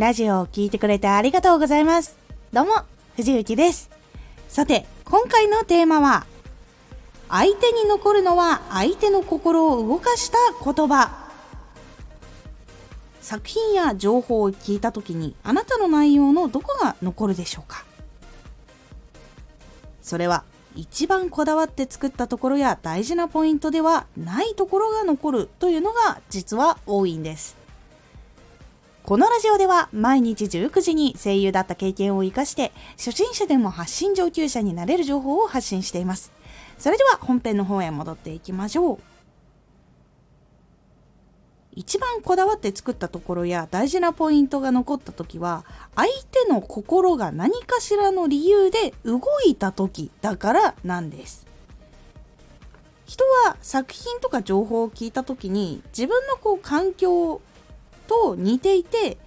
ラジオを聴いてくれてありがとうございます。どうも、藤幸です。さて、今回のテーマは、相手に残るのは相手の心を動かした言葉。作品や情報を聞いた時にあなたの内容のどこが残るでしょうかそれは一番こだわって作ったところや大事なポイントではないところが残るというのが実は多いんですこのラジオでは毎日19時に声優だった経験を活かして初心者でも発信上級者になれる情報を発信しています。それでは本編の方へ戻っていきましょう。一番こだわって作ったところや大事なポイントが残った時は相手の心が何かしらの理由で動いた時だからなんです。人は作品とか情報を聞いた時に自分のこう環境と似ていて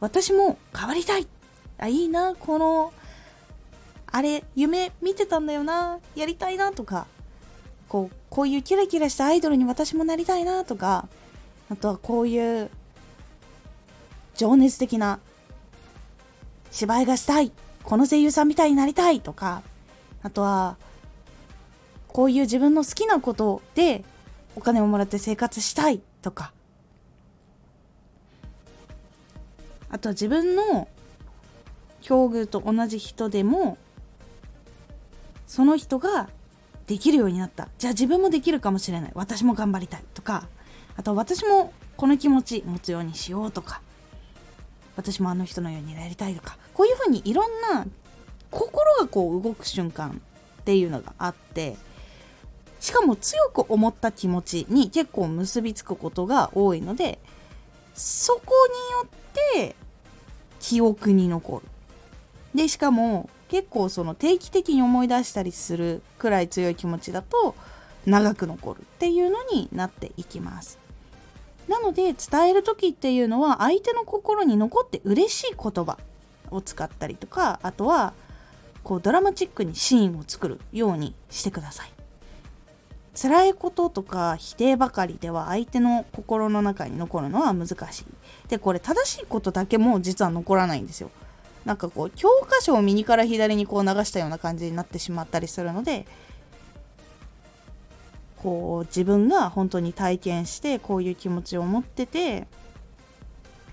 私も変わりたい。あいいなこのあれ夢見てたんだよなやりたいなとかこうこういうキラキラしたアイドルに私もなりたいなとかあとはこういう情熱的な芝居がしたいこの声優さんみたいになりたいとかあとはこういう自分の好きなことでお金をもらって生活したいとかあとは自分の境遇と同じ人でもその人ができるようになった。じゃあ自分もできるかもしれない。私も頑張りたいとか。あと私もこの気持ち持つようにしようとか。私もあの人のようになりたいとか。こういうふうにいろんな心がこう動く瞬間っていうのがあって。しかも強く思った気持ちに結構結びつくことが多いのでそこによって記憶に残る。でしかも結構その定期的に思い出したりするくらい強い気持ちだと長く残るっていうのになっていきます。なので伝える時っていうのは相手の心に残って嬉しい言葉を使ったりとかあとはこうドラマチックにシーンを作るようにしてください。辛いこととか否定ばかりでは相手の心の中に残るのは難しい。でこれ正しいことだけも実は残らないんですよ。なんかこう教科書を右から左にこう流したような感じになってしまったりするのでこう自分が本当に体験してこういう気持ちを持ってて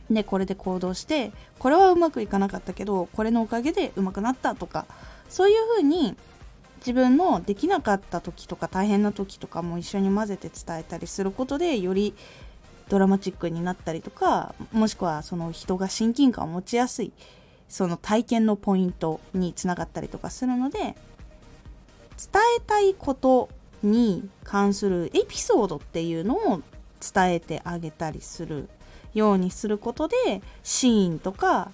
でこれで行動してこれはうまくいかなかったけどこれのおかげでうまくなったとかそういうふうに自分のできなかった時とか大変な時とかも一緒に混ぜて伝えたりすることでよりドラマチックになったりとかもしくはその人が親近感を持ちやすいその体験のポイントにつながったりとかするので伝えたいことに関するエピソードっていうのを伝えてあげたりするようにすることでシーンとか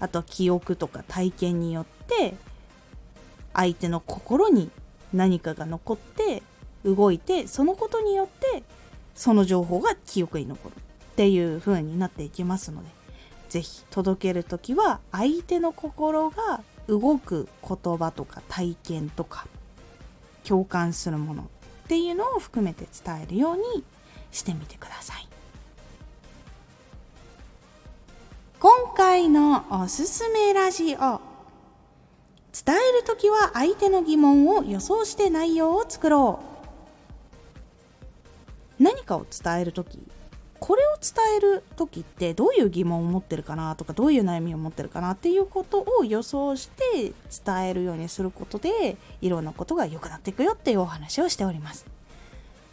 あと記憶とか体験によって相手の心に何かが残って動いてそのことによってその情報が記憶に残るっていう風になっていきますのでぜひ届ける時は相手の心が動く言葉とか体験とか共感するものっていうのを含めて伝えるようにしてみてください。今回のおすすめラジオ伝える時は相手の疑問を予想して内容を作ろう何かを伝える時これを伝える時ってどういう疑問を持ってるかなとかどういう悩みを持ってるかなっていうことを予想して伝えるようにすることでいろんなことが良くなっていくよっていうお話をしております。